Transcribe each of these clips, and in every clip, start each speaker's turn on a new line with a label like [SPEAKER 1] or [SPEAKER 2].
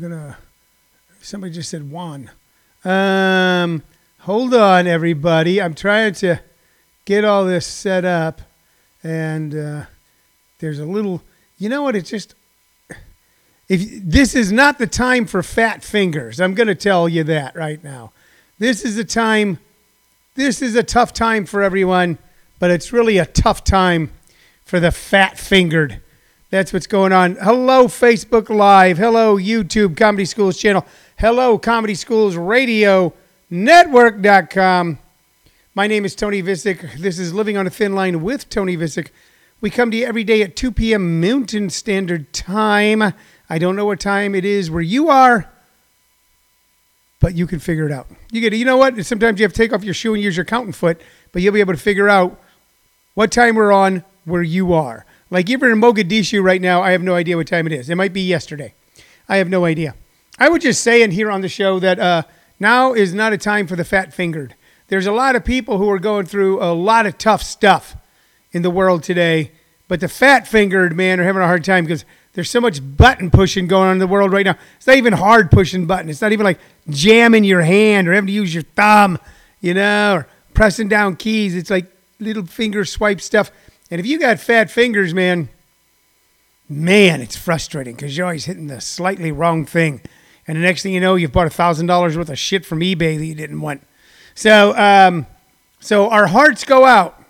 [SPEAKER 1] gonna. Somebody just said Juan. Um, hold on, everybody. I'm trying to get all this set up, and uh, there's a little. You know what? It's just. If this is not the time for fat fingers, I'm going to tell you that right now. This is a time. This is a tough time for everyone, but it's really a tough time for the fat fingered. That's what's going on. Hello, Facebook Live. Hello, YouTube Comedy Schools channel. Hello, Comedy Schools Radio Network.com. My name is Tony Vicich. This is Living on a Thin Line with Tony Vicich. We come to you every day at 2 p.m. Mountain Standard Time. I don't know what time it is where you are, but you can figure it out. You get, you know what? Sometimes you have to take off your shoe and use your counting foot, but you'll be able to figure out what time we're on where you are. Like even in Mogadishu right now, I have no idea what time it is. It might be yesterday. I have no idea. I would just say in here on the show that uh, now is not a time for the fat fingered. There's a lot of people who are going through a lot of tough stuff in the world today, but the fat fingered man are having a hard time because there's so much button pushing going on in the world right now. It's not even hard pushing button. It's not even like jamming your hand or having to use your thumb, you know, or pressing down keys. It's like little finger swipe stuff. And if you got fat fingers, man, man, it's frustrating because you're always hitting the slightly wrong thing. And the next thing you know, you've bought a thousand dollars worth of shit from eBay that you didn't want. So, um, so our hearts go out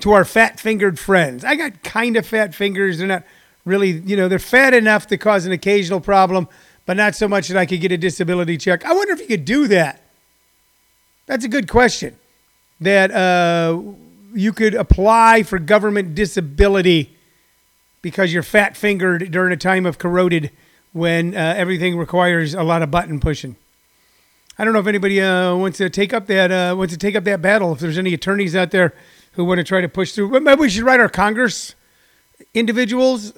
[SPEAKER 1] to our fat fingered friends. I got kind of fat fingers. They're not really, you know, they're fat enough to cause an occasional problem, but not so much that I could get a disability check. I wonder if you could do that. That's a good question. That uh, you could apply for government disability because you're fat fingered during a time of corroded when uh, everything requires a lot of button pushing. I don't know if anybody uh, wants to take up that uh, wants to take up that battle. If there's any attorneys out there who want to try to push through, maybe we should write our Congress individuals.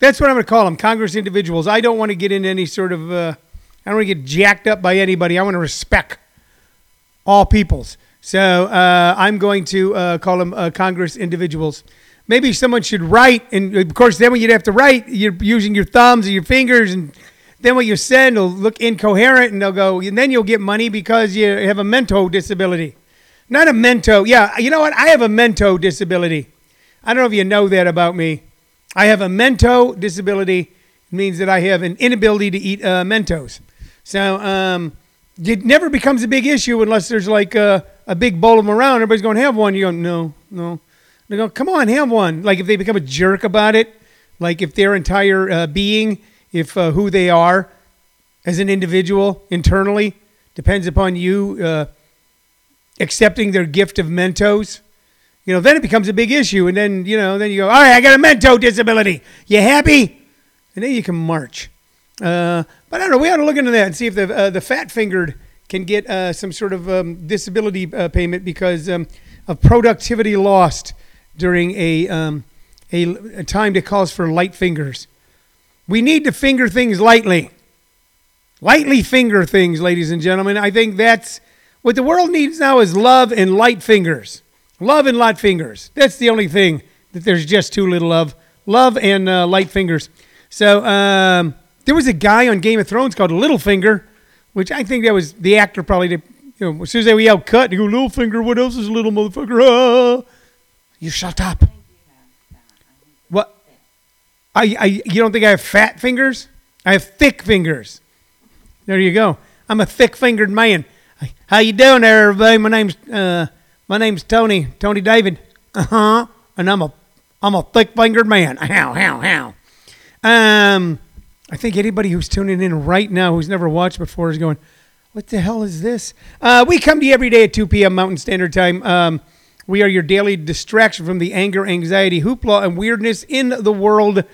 [SPEAKER 1] That's what I'm going to call them, Congress individuals. I don't want to get into any sort of. Uh, I don't want to get jacked up by anybody. I want to respect all peoples. So uh, I'm going to uh, call them uh, Congress individuals. Maybe someone should write, and of course, then when you'd have to write, you're using your thumbs or your fingers, and then what you send will look incoherent, and they'll go, and then you'll get money because you have a mental disability. Not a mento. Yeah, you know what? I have a mento disability. I don't know if you know that about me. I have a mento disability. It means that I have an inability to eat uh, Mentos. So um, it never becomes a big issue unless there's like a, a big bowl of them around. Everybody's going, have one. You go, no, no. They go, come on, have one. Like if they become a jerk about it, like if their entire uh, being, if uh, who they are as an individual internally depends upon you uh, accepting their gift of Mentos, you know, then it becomes a big issue. And then, you know, then you go, all right, I got a Mento disability. You happy? And then you can march. Uh, but I don't know. We ought to look into that and see if the uh, the fat fingered can get uh, some sort of um, disability uh, payment because um, of productivity lost during a, um, a a time that calls for light fingers. We need to finger things lightly. Lightly finger things, ladies and gentlemen. I think that's what the world needs now is love and light fingers. Love and light fingers. That's the only thing that there's just too little of. Love and uh, light fingers. So um, there was a guy on Game of Thrones called Littlefinger, which I think that was the actor probably. To, you know, as soon as they yelled cut, they go Littlefinger. What else is a little motherfucker? Ah. You shut up. What? I, I you don't think I have fat fingers? I have thick fingers. There you go. I'm a thick-fingered man. How you doing there, everybody? My name's uh, my name's Tony Tony David. Uh huh. And I'm a I'm a thick-fingered man. How how how. Um, I think anybody who's tuning in right now who's never watched before is going, "What the hell is this?" Uh, we come to you every day at 2 p.m. Mountain Standard Time. Um, we are your daily distraction from the anger, anxiety, hoopla, and weirdness in the world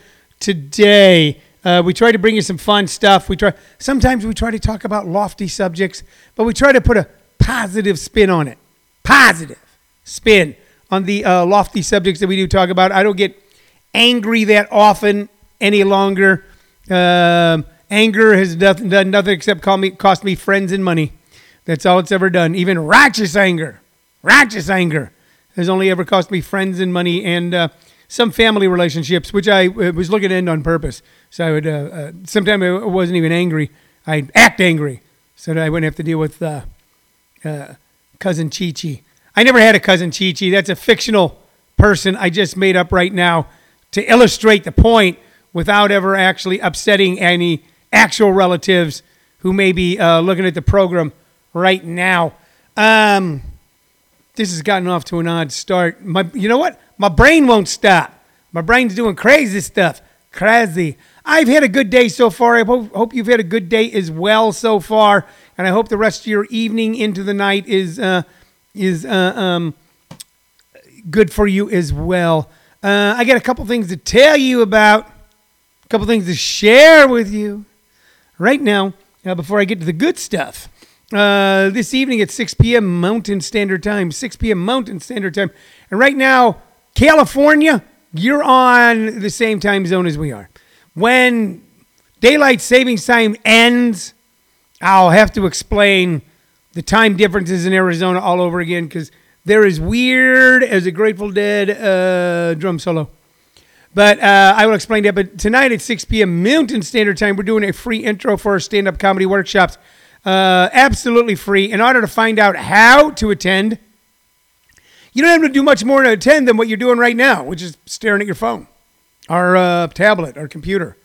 [SPEAKER 1] today. Uh, we try to bring you some fun stuff. We try. Sometimes we try to talk about lofty subjects, but we try to put a positive spin on it. Positive spin on the uh, lofty subjects that we do talk about. I don't get angry that often any longer. Um, anger has done, done nothing except call me, cost me friends and money. That's all it's ever done. Even righteous anger, righteous anger has only ever cost me friends and money and uh, some family relationships, which I uh, was looking to end on purpose. So I would, uh, uh, sometimes I wasn't even angry. I'd act angry so that I wouldn't have to deal with uh, uh, cousin Chi Chi. I never had a cousin Chi Chi. That's a fictional person I just made up right now to illustrate the point without ever actually upsetting any actual relatives who may be uh, looking at the program right now. Um, this has gotten off to an odd start. My, you know what? My brain won't stop. My brain's doing crazy stuff. Crazy. I've had a good day so far. I hope, hope you've had a good day as well so far, and I hope the rest of your evening into the night is uh, is uh, um, good for you as well. Uh, I got a couple things to tell you about, a couple things to share with you right now uh, before I get to the good stuff. Uh, this evening at 6 p.m. Mountain Standard Time, 6 p.m. Mountain Standard Time, and right now, California, you're on the same time zone as we are. When daylight savings time ends, I'll have to explain the time differences in Arizona all over again because they're as weird as a Grateful Dead uh, drum solo. But uh, I will explain that. But tonight at 6 p.m. Mountain Standard Time, we're doing a free intro for our stand up comedy workshops. Uh, absolutely free. In order to find out how to attend, you don't have to do much more to attend than what you're doing right now, which is staring at your phone our uh, tablet, our computer.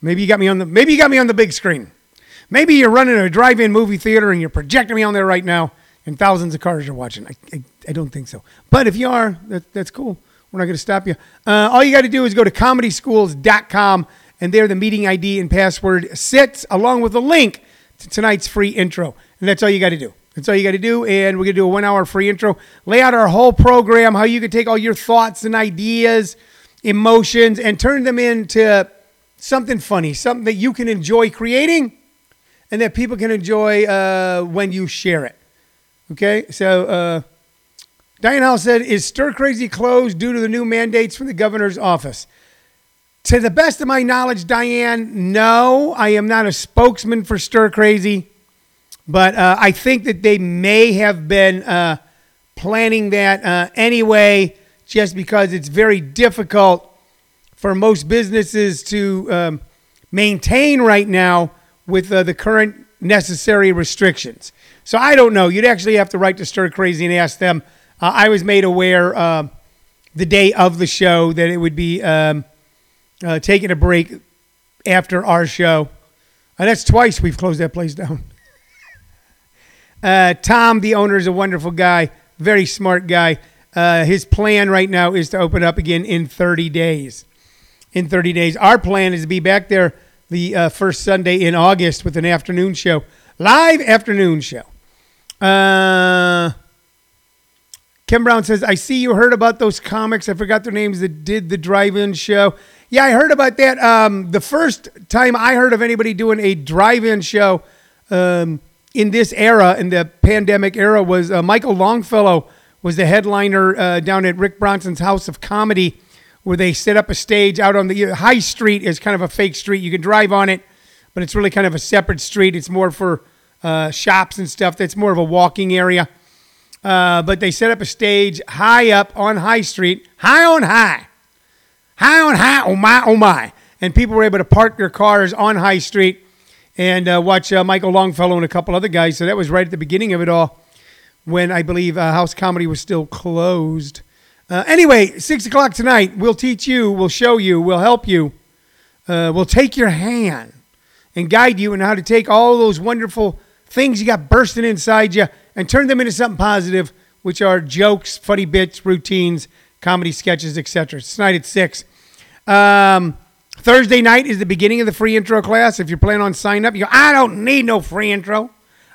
[SPEAKER 1] Maybe you got me on the maybe you got me on the big screen. Maybe you're running a drive-in movie theater and you're projecting me on there right now, and thousands of cars are watching. I, I, I don't think so, but if you are, that, that's cool. We're not going to stop you. Uh, all you got to do is go to comedyschools.com, and there the meeting ID and password sits along with a link to tonight's free intro, and that's all you got to do. That's all you got to do. And we're going to do a one hour free intro, lay out our whole program, how you can take all your thoughts and ideas emotions and turn them into something funny, something that you can enjoy creating and that people can enjoy uh, when you share it. Okay, so uh, Diane Howell said, Is Stir Crazy closed due to the new mandates from the governor's office? To the best of my knowledge, Diane, no, I am not a spokesman for Stir Crazy, but uh, I think that they may have been uh, planning that uh, anyway just because it's very difficult for most businesses to um, maintain right now with uh, the current necessary restrictions. So I don't know. You'd actually have to write to Stir Crazy and ask them. Uh, I was made aware uh, the day of the show that it would be um, uh, taking a break after our show. And that's twice we've closed that place down. Uh, Tom, the owner, is a wonderful guy, very smart guy. Uh, his plan right now is to open up again in 30 days. In 30 days. Our plan is to be back there the uh, first Sunday in August with an afternoon show, live afternoon show. Uh, Kim Brown says, I see you heard about those comics. I forgot their names that did the drive in show. Yeah, I heard about that. Um, the first time I heard of anybody doing a drive in show um, in this era, in the pandemic era, was uh, Michael Longfellow was the headliner uh, down at Rick Bronson's House of Comedy, where they set up a stage out on the High Street is kind of a fake street. You can drive on it, but it's really kind of a separate street. It's more for uh, shops and stuff. That's more of a walking area. Uh, but they set up a stage high up on High Street, high on high, high on high. Oh my, oh my! And people were able to park their cars on High Street and uh, watch uh, Michael Longfellow and a couple other guys. So that was right at the beginning of it all when I believe uh, House Comedy was still closed. Uh, anyway, six o'clock tonight, we'll teach you, we'll show you, we'll help you, we'll take your hand and guide you in how to take all those wonderful things you got bursting inside you and turn them into something positive, which are jokes, funny bits, routines, comedy sketches, etc. Tonight at six. Um, Thursday night is the beginning of the free intro class. If you're planning on signing up, you go, I don't need no free intro.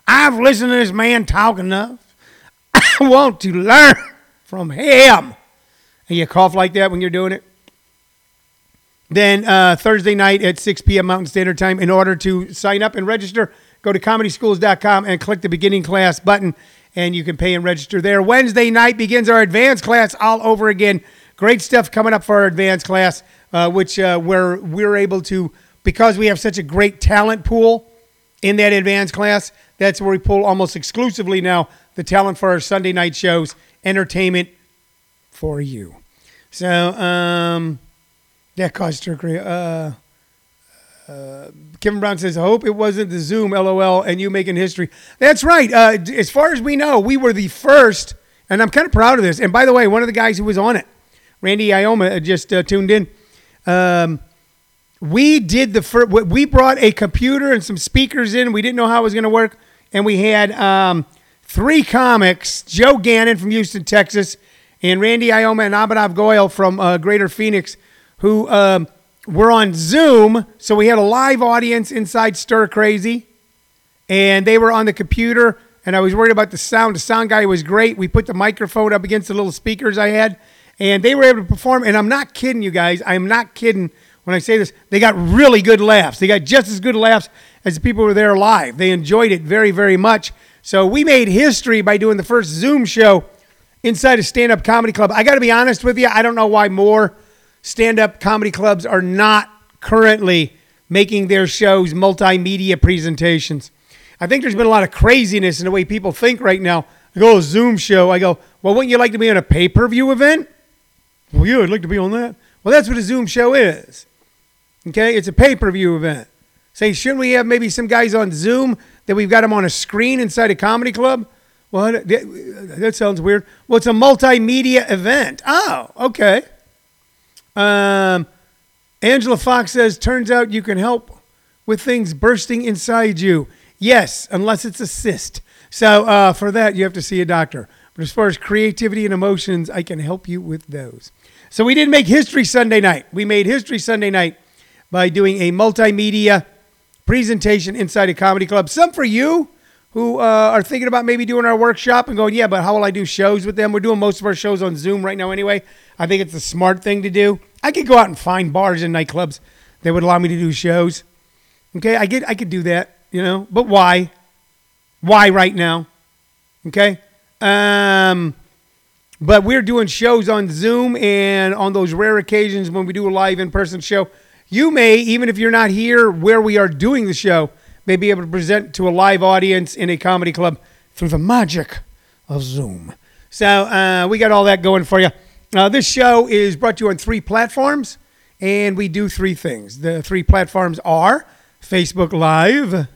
[SPEAKER 1] I've listened to this man talk enough. I want to learn from him. And you cough like that when you're doing it. Then uh, Thursday night at 6 p.m. Mountain Standard Time, in order to sign up and register, go to comedyschools.com and click the beginning class button, and you can pay and register there. Wednesday night begins our advanced class all over again. Great stuff coming up for our advanced class, uh, which uh, where we're able to, because we have such a great talent pool in that advanced class, that's where we pull almost exclusively now the talent for our Sunday night shows, entertainment for you. So, um, that caused her. Uh, uh, Kevin Brown says, I hope it wasn't the Zoom, lol, and you making history. That's right. Uh, as far as we know, we were the first, and I'm kind of proud of this. And by the way, one of the guys who was on it, Randy Ioma, uh, just uh, tuned in. Um, we did the first, we brought a computer and some speakers in. We didn't know how it was going to work. And we had um, three comics Joe Gannon from Houston, Texas, and Randy Ioma and Abhinav Goyal from uh, Greater Phoenix, who um, were on Zoom. So we had a live audience inside Stir Crazy, and they were on the computer. And I was worried about the sound. The sound guy was great. We put the microphone up against the little speakers I had, and they were able to perform. And I'm not kidding you guys. I'm not kidding when I say this. They got really good laughs. They got just as good laughs as the people who were there live. They enjoyed it very, very much. So we made history by doing the first Zoom show inside a stand up comedy club. I got to be honest with you. I don't know why more stand up comedy clubs are not currently making their shows multimedia presentations. I think there's been a lot of craziness in the way people think right now. I go, Zoom show. I go, well, wouldn't you like to be on a pay per view event? Well, yeah, I'd like to be on that. Well, that's what a Zoom show is. Okay, it's a pay per view event. Say, shouldn't we have maybe some guys on Zoom that we've got them on a screen inside a comedy club? Well, that, that sounds weird. Well, it's a multimedia event. Oh, okay. Um, Angela Fox says, turns out you can help with things bursting inside you. Yes, unless it's a cyst. So uh, for that, you have to see a doctor. But as far as creativity and emotions, I can help you with those. So we didn't make history Sunday night. We made history Sunday night by doing a multimedia presentation inside a comedy club. Some for you who uh, are thinking about maybe doing our workshop and going, yeah, but how will I do shows with them? We're doing most of our shows on Zoom right now anyway. I think it's the smart thing to do. I could go out and find bars and nightclubs that would allow me to do shows. Okay, I get I could do that, you know, but why? Why right now? Okay. Um, but we're doing shows on Zoom and on those rare occasions when we do a live in person show. You may, even if you're not here where we are doing the show, may be able to present to a live audience in a comedy club through the magic of Zoom. So uh, we got all that going for you. Uh, this show is brought to you on three platforms, and we do three things. The three platforms are Facebook Live,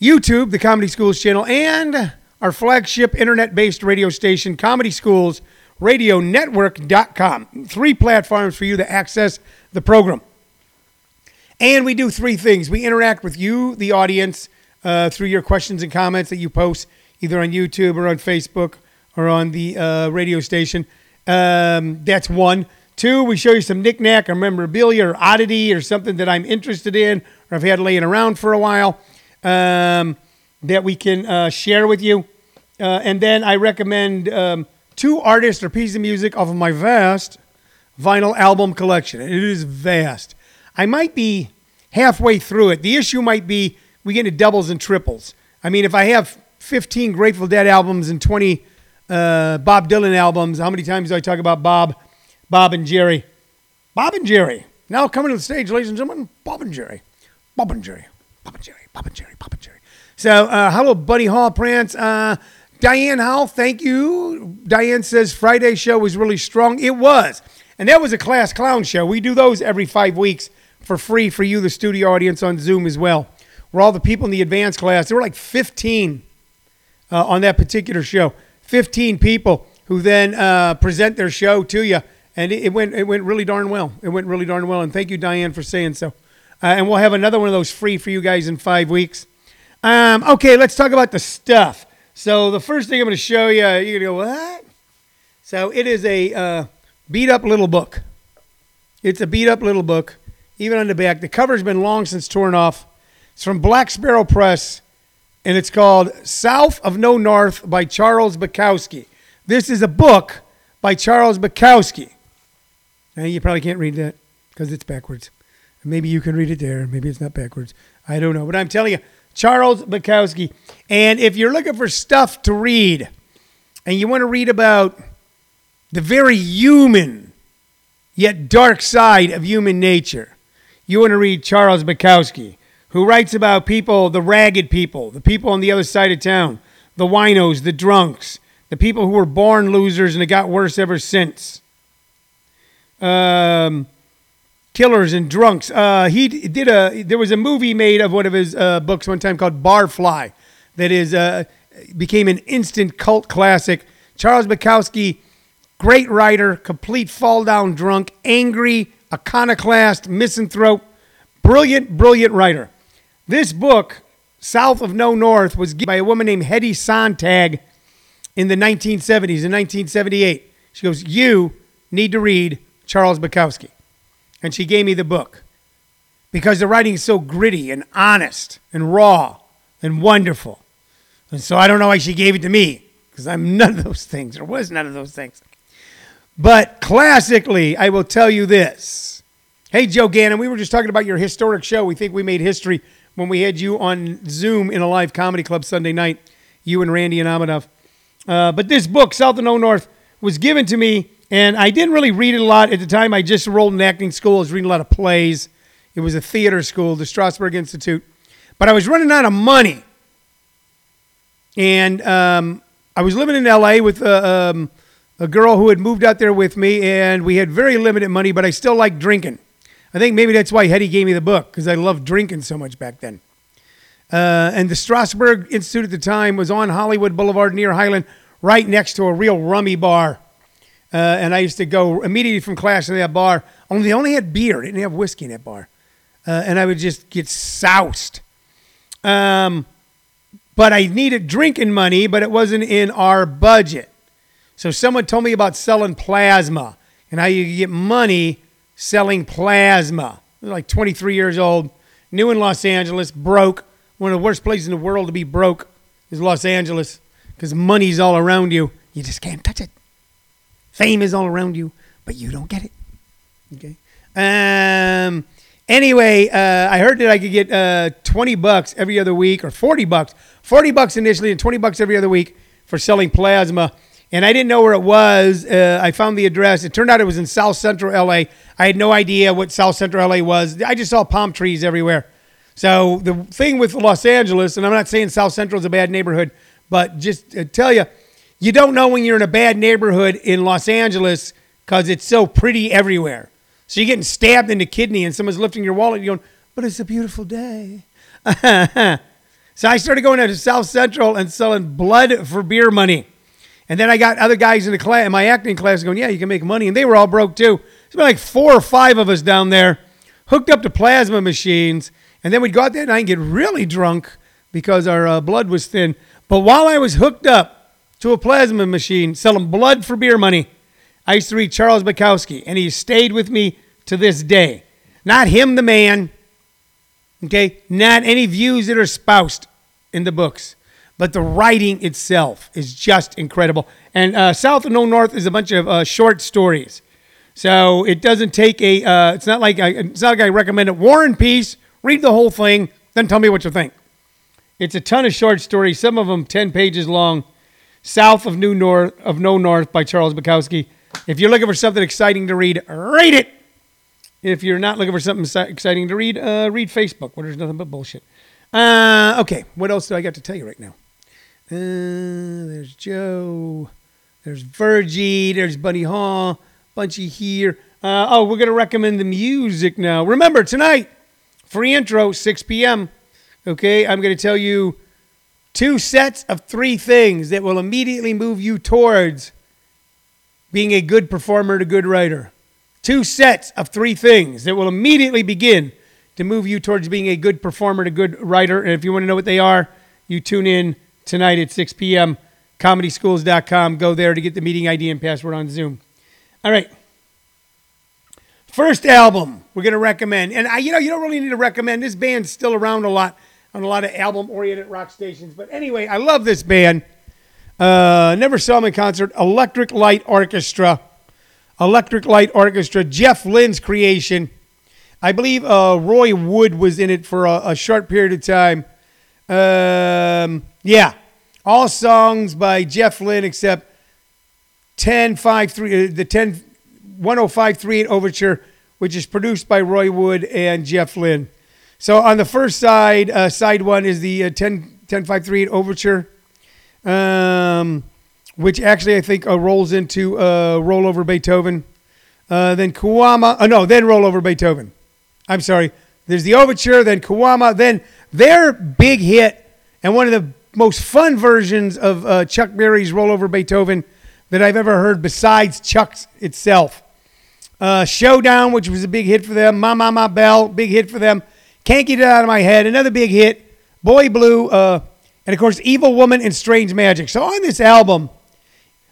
[SPEAKER 1] YouTube, the Comedy Schools channel, and our flagship internet based radio station, Comedy Schools Radio Network.com. Three platforms for you to access the program. And we do three things we interact with you, the audience, uh, through your questions and comments that you post either on YouTube or on Facebook or on the uh, radio station. Um, that's one. Two, we show you some knickknack or memorabilia or oddity or something that I'm interested in or I've had laying around for a while um, that we can uh, share with you. Uh, and then I recommend um, two artists or pieces of music off of my vast vinyl album collection. It is vast. I might be halfway through it. The issue might be we get into doubles and triples. I mean, if I have 15 Grateful Dead albums and 20 uh, Bob Dylan albums, how many times do I talk about Bob, Bob and Jerry? Bob and Jerry. Now coming to the stage, ladies and gentlemen, Bob and Jerry. Bob and Jerry. Bob and Jerry. Bob and Jerry. Bob and Jerry. So, uh, hello, Buddy Hall Prance. Uh, Diane Howell, thank you. Diane says Friday show was really strong. It was. And that was a class clown show. We do those every five weeks for free for you, the studio audience on Zoom as well. Where all the people in the advanced class, there were like 15 uh, on that particular show. 15 people who then uh, present their show to you. And it, it, went, it went really darn well. It went really darn well. And thank you, Diane, for saying so. Uh, and we'll have another one of those free for you guys in five weeks. Um, okay, let's talk about the stuff. So the first thing I'm going to show you, you're going to go, what? So it is a uh, beat up little book. It's a beat up little book, even on the back. The cover's been long since torn off. It's from Black Sparrow Press, and it's called South of No North by Charles Bukowski. This is a book by Charles Bukowski. Now, you probably can't read that because it's backwards. Maybe you can read it there. Maybe it's not backwards. I don't know. But I'm telling you, Charles Bukowski. And if you're looking for stuff to read and you want to read about the very human yet dark side of human nature, you want to read Charles Bukowski, who writes about people, the ragged people, the people on the other side of town, the winos, the drunks, the people who were born losers and it got worse ever since. Um, killers and drunks. Uh, he did a. There was a movie made of one of his uh, books one time called Barfly, that is uh, became an instant cult classic. Charles Bukowski, great writer, complete fall down drunk, angry, iconoclast, misanthrope, brilliant, brilliant writer. This book, South of No North, was given by a woman named Hetty Sontag in the 1970s, in 1978. She goes, You need to read Charles Bukowski. And she gave me the book because the writing is so gritty and honest and raw and wonderful. And so I don't know why she gave it to me because I'm none of those things or was none of those things. But classically, I will tell you this. Hey, Joe Gannon, we were just talking about your historic show. We think we made history when we had you on Zoom in a live comedy club Sunday night, you and Randy and Abhinav. Uh, but this book, South and No North, was given to me, and I didn't really read it a lot at the time. I just enrolled in acting school. I was reading a lot of plays. It was a theater school, the Strasberg Institute. But I was running out of money. And um, I was living in LA with a, um, a girl who had moved out there with me, and we had very limited money, but I still liked drinking. I think maybe that's why Hetty gave me the book, because I loved drinking so much back then. Uh, and the Strasberg Institute at the time was on Hollywood Boulevard near Highland, right next to a real rummy bar. Uh, and I used to go immediately from class to that bar. Only they only had beer; they didn't have whiskey in that bar. Uh, and I would just get soused. Um, but I needed drinking money, but it wasn't in our budget. So someone told me about selling plasma and how you get money selling plasma. Like 23 years old, new in Los Angeles, broke. One of the worst places in the world to be broke is Los Angeles because money's all around you. You just can't touch it. Fame is all around you, but you don't get it. Okay. Um. Anyway, uh, I heard that I could get uh, 20 bucks every other week, or 40 bucks, 40 bucks initially, and 20 bucks every other week for selling plasma. And I didn't know where it was. Uh, I found the address. It turned out it was in South Central LA. I had no idea what South Central LA was. I just saw palm trees everywhere. So the thing with Los Angeles, and I'm not saying South Central is a bad neighborhood, but just to tell you, you don't know when you're in a bad neighborhood in Los Angeles because it's so pretty everywhere. So you're getting stabbed in the kidney and someone's lifting your wallet and you're going, but it's a beautiful day. so I started going to South Central and selling blood for beer money. And then I got other guys in the class, in my acting class, going, "Yeah, you can make money," and they were all broke too. It's been like four or five of us down there, hooked up to plasma machines, and then we'd go out there night and get really drunk because our uh, blood was thin. But while I was hooked up to a plasma machine selling blood for beer money, I used to read Charles Bukowski, and he stayed with me to this day. Not him, the man. Okay, not any views that are espoused in the books but the writing itself is just incredible. And uh, South and No North is a bunch of uh, short stories, so it doesn't take a. Uh, it's not like I, it's not like I recommend it. War and Peace. Read the whole thing, then tell me what you think. It's a ton of short stories. Some of them ten pages long. South of New North of No North by Charles Bukowski. If you're looking for something exciting to read, read it. If you're not looking for something exciting to read, uh, read Facebook, where there's nothing but bullshit. Uh, okay, what else do I got to tell you right now? Uh, there's Joe. There's Virgie. There's Bunny Hall. Bunchy here. Uh, oh, we're going to recommend the music now. Remember, tonight, free intro, 6 p.m. Okay, I'm going to tell you two sets of three things that will immediately move you towards being a good performer and a good writer. Two sets of three things that will immediately begin to move you towards being a good performer and a good writer. And if you want to know what they are, you tune in tonight at 6 p.m. ComedySchools.com. Go there to get the meeting ID and password on Zoom. All right. First album we're going to recommend. And, I, you know, you don't really need to recommend. This band's still around a lot on a lot of album oriented rock stations. But anyway, I love this band. Uh, never saw them in concert. Electric Light Orchestra. Electric Light Orchestra. Jeff Lynne's creation. I believe uh, Roy Wood was in it for a, a short period of time. Um, yeah, all songs by Jeff Lynne except 10 5 3, uh, the 10 10538 Overture, which is produced by Roy Wood and Jeff Lynne. So on the first side, uh, side one is the uh, 10 10 5 3 Overture, um, which actually I think uh, rolls into uh, Roll Over Beethoven. uh, then Kuiama. Oh, no, then Roll Over Beethoven. I'm sorry. There's the overture, then Kuiama, then their big hit and one of the most fun versions of uh, Chuck Berry's Roll Over Beethoven that I've ever heard besides Chuck's itself. Uh, Showdown, which was a big hit for them. Ma Ma Ma Belle, big hit for them. Can't Get It Out of My Head, another big hit. Boy Blue, uh, and of course, Evil Woman and Strange Magic. So on this album,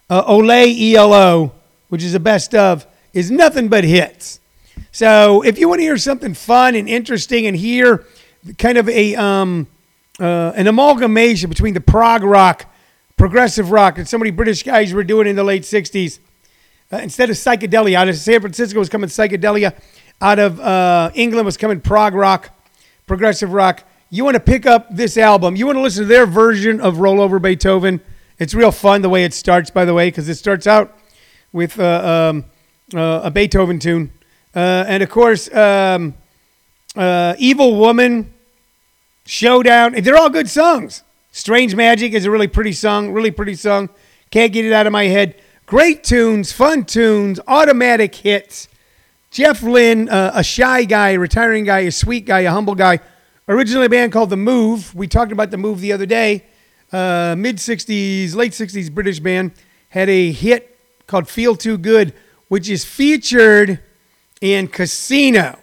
[SPEAKER 1] uh, Ole ELO, which is the best of, is nothing but hits. So if you want to hear something fun and interesting and hear kind of a um, uh, an amalgamation between the prog rock, progressive rock that so many British guys were doing in the late 60s, uh, instead of psychedelia, out of San Francisco was coming psychedelia, out of uh, England was coming prog rock, progressive rock. You want to pick up this album, you want to listen to their version of Roll Over Beethoven. It's real fun the way it starts, by the way, because it starts out with uh, um, uh, a Beethoven tune. Uh, and of course, um, uh, Evil Woman, Showdown. They're all good songs. Strange Magic is a really pretty song, really pretty song. Can't get it out of my head. Great tunes, fun tunes, automatic hits. Jeff Lynne, uh, a shy guy, a retiring guy, a sweet guy, a humble guy. Originally a band called The Move. We talked about The Move the other day. Uh, Mid 60s, late 60s British band. Had a hit called Feel Too Good, which is featured in Casino.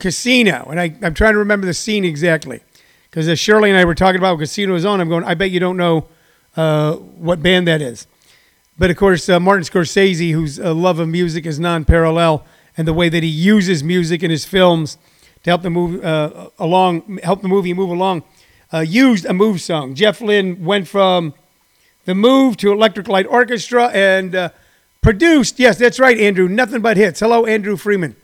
[SPEAKER 1] Casino. And I, I'm trying to remember the scene exactly. Because as Shirley and I were talking about Casino was on, I'm going, I bet you don't know uh, what band that is. But of course, uh, Martin Scorsese, whose uh, love of music is non parallel, and the way that he uses music in his films to help the move uh, along, help the movie move along, uh, used a move song. Jeff Lynne went from the move to Electric Light Orchestra and uh, produced, yes, that's right, Andrew, nothing but hits. Hello, Andrew Freeman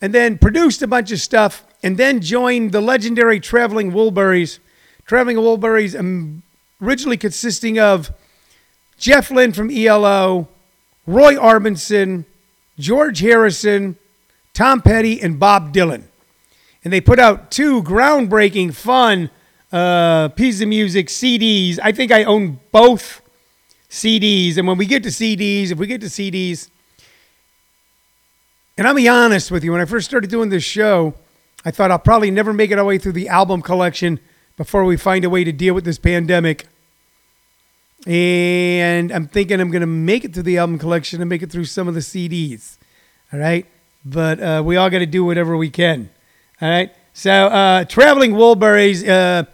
[SPEAKER 1] and then produced a bunch of stuff, and then joined the legendary Traveling Wilburys. Traveling Wilburys, um, originally consisting of Jeff Lynne from ELO, Roy Orbison, George Harrison, Tom Petty, and Bob Dylan. And they put out two groundbreaking, fun uh, pieces of music, CDs. I think I own both CDs. And when we get to CDs, if we get to CDs, and I'll be honest with you, when I first started doing this show, I thought I'll probably never make it our way through the album collection before we find a way to deal with this pandemic. And I'm thinking I'm going to make it through the album collection and make it through some of the CDs. All right. But uh, we all got to do whatever we can. All right. So, uh, Traveling Wilburys, uh,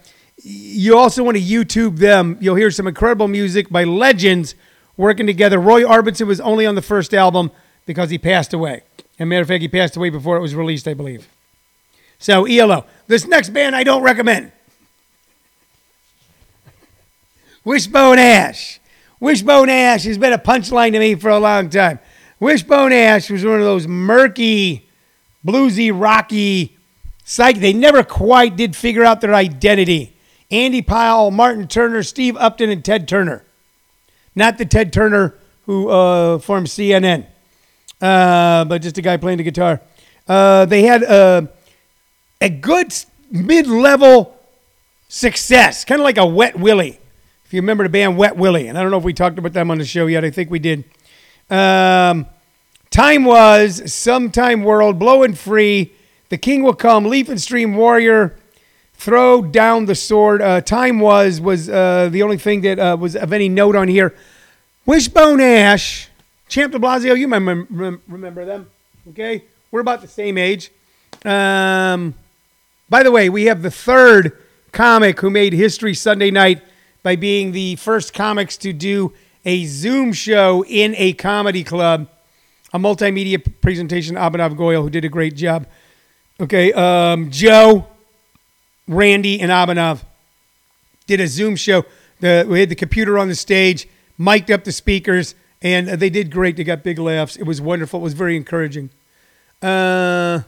[SPEAKER 1] you also want to YouTube them. You'll hear some incredible music by legends working together. Roy Orbison was only on the first album because he passed away. And matter of fact, he passed away before it was released, I believe. So ELO. This next band I don't recommend. Wishbone Ash. Wishbone Ash has been a punchline to me for a long time. Wishbone Ash was one of those murky, bluesy, rocky psych. They never quite did figure out their identity. Andy Powell, Martin Turner, Steve Upton, and Ted Turner. Not the Ted Turner who uh, formed CNN uh, but just a guy playing the guitar. Uh, they had uh, a good mid level success, kind of like a Wet Willie. If you remember the band Wet Willie, and I don't know if we talked about them on the show yet. I think we did. Um, time was sometime world blowing free. The king will come. Leaf and stream warrior. Throw down the sword. Uh, time was was uh, the only thing that uh, was of any note on here. Wishbone Ash Champ de Blasio, you might remember them. Okay, we're about the same age. Um, by the way, we have the third comic who made history Sunday night by being the first comics to do a Zoom show in a comedy club, a multimedia presentation. Abhinav Goyal, who did a great job. Okay, um, Joe, Randy, and Abhinav did a Zoom show. The, we had the computer on the stage, mic'd up the speakers and they did great. They got big laughs. It was wonderful. It was very encouraging. Uh,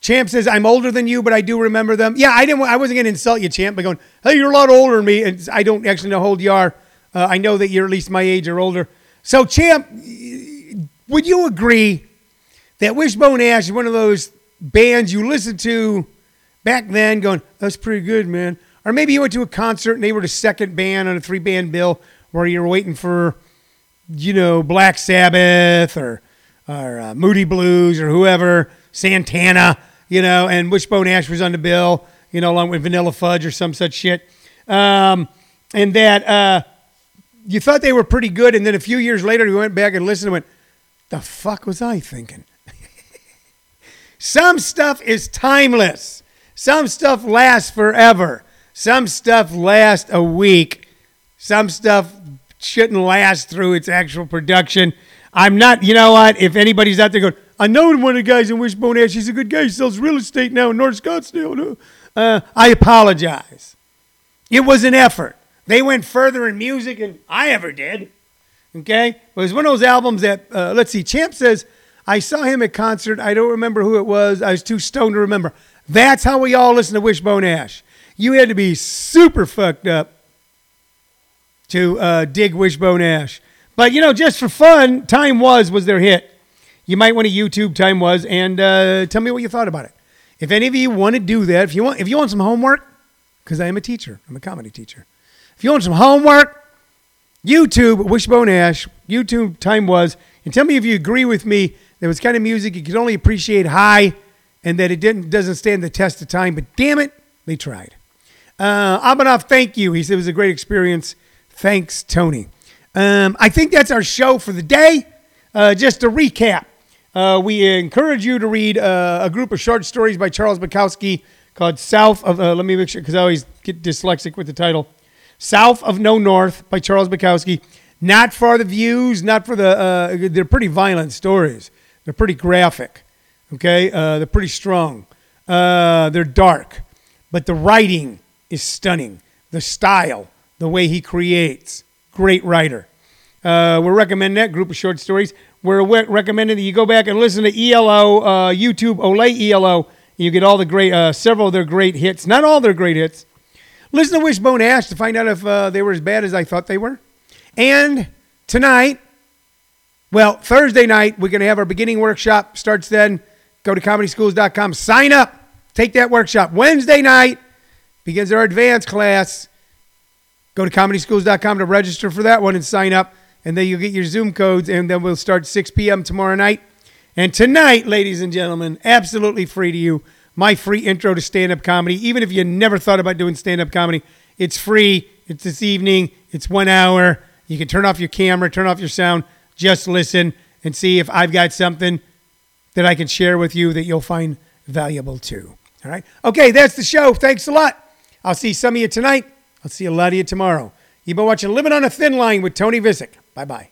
[SPEAKER 1] Champ says, "I'm older than you, but I do remember them." Yeah, I didn't. I wasn't going to insult you, Champ, by going, "Hey, you're a lot older than me," and I don't actually know how old you are. Uh, I know that you're at least my age or older. So, Champ, would you agree that Wishbone Ash is one of those bands you listen to back then, going, "That's pretty good, man"? Or maybe you went to a concert and they were the second band on a three-band bill, where you were waiting for you know, Black Sabbath or or uh, Moody Blues or whoever, Santana, you know, and Wishbone Ash was on the bill, you know, along with Vanilla Fudge or some such shit. Um, and that uh, you thought they were pretty good, and then a few years later you went back and listened and went, the fuck was I thinking? Some stuff is timeless. Some stuff lasts forever. Some stuff lasts a week. Some stuff shouldn't last through its actual production. I'm not, you know what? If anybody's out there going, I know one of the guys in Wishbone Ash, he's a good guy. He sells real estate now in North Scottsdale. Uh, I apologize. It was an effort. They went further in music than I ever did. Okay? It was one of those albums that, uh, let's see, Champ says, I saw him at concert. I don't remember who it was. I was too stoned to remember. That's how we all listen to Wishbone Ash. You had to be super fucked up to uh, dig Wishbone Ash. But you know, just for fun, Time Was was their hit. You might want to YouTube Time Was and uh, tell me what you thought about it. If any of you want to do that, if you want, if you want some homework, because I am a teacher, I'm a comedy teacher. If you want some homework, YouTube Wishbone Ash, YouTube Time Was, and tell me if you agree with me that was kind of music you could only appreciate high, and that it didn't doesn't stand the test of time. But damn it, they tried. Uh, Abhinav, thank you. He said it was a great experience. Thanks, Tony. Um, I think that's our show for the day. Uh, just to recap, uh, we encourage you to read uh, a group of short stories by Charles Bukowski called South of, uh, let me make sure, because I always get dyslexic with the title South of No North by Charles Bukowski. Not for the views, not for the, uh, they're pretty violent stories. They're pretty graphic, okay? Uh, they're pretty strong. they're dark, but the writing is stunning. The style, the way he creates, great writer. Uh, we're recommending that group of short stories. We're we- recommending that you go back and listen to ELO, uh, YouTube, Ole ELO. You get all the great, uh, several of their great hits. Not all their great hits. Listen to Wishbone Ash to find out if uh, they were as bad as I thought they were. And tonight, well, Thursday night, we're going to have our beginning workshop. Starts then. Go to comedyschools.com. Sign up. Take that workshop. Wednesday night begins our advanced class. Go to comedyschools.com to register for that one and sign up. And then you'll get your Zoom codes, and then we'll start 6 p.m. tomorrow night. And tonight, ladies and gentlemen, absolutely free to you, my free intro to stand up comedy. Even if you never thought about doing stand up comedy, it's free. It's this evening, it's one hour. You can turn off your camera, turn off your sound, just listen and see if I've got something that I can share with you that you'll find valuable too. All right. Okay, that's the show. Thanks a lot. I'll see some of you tonight. I'll see a lot of you tomorrow. You've been watching Living on a Thin Line with Tony Vicich. Bye bye.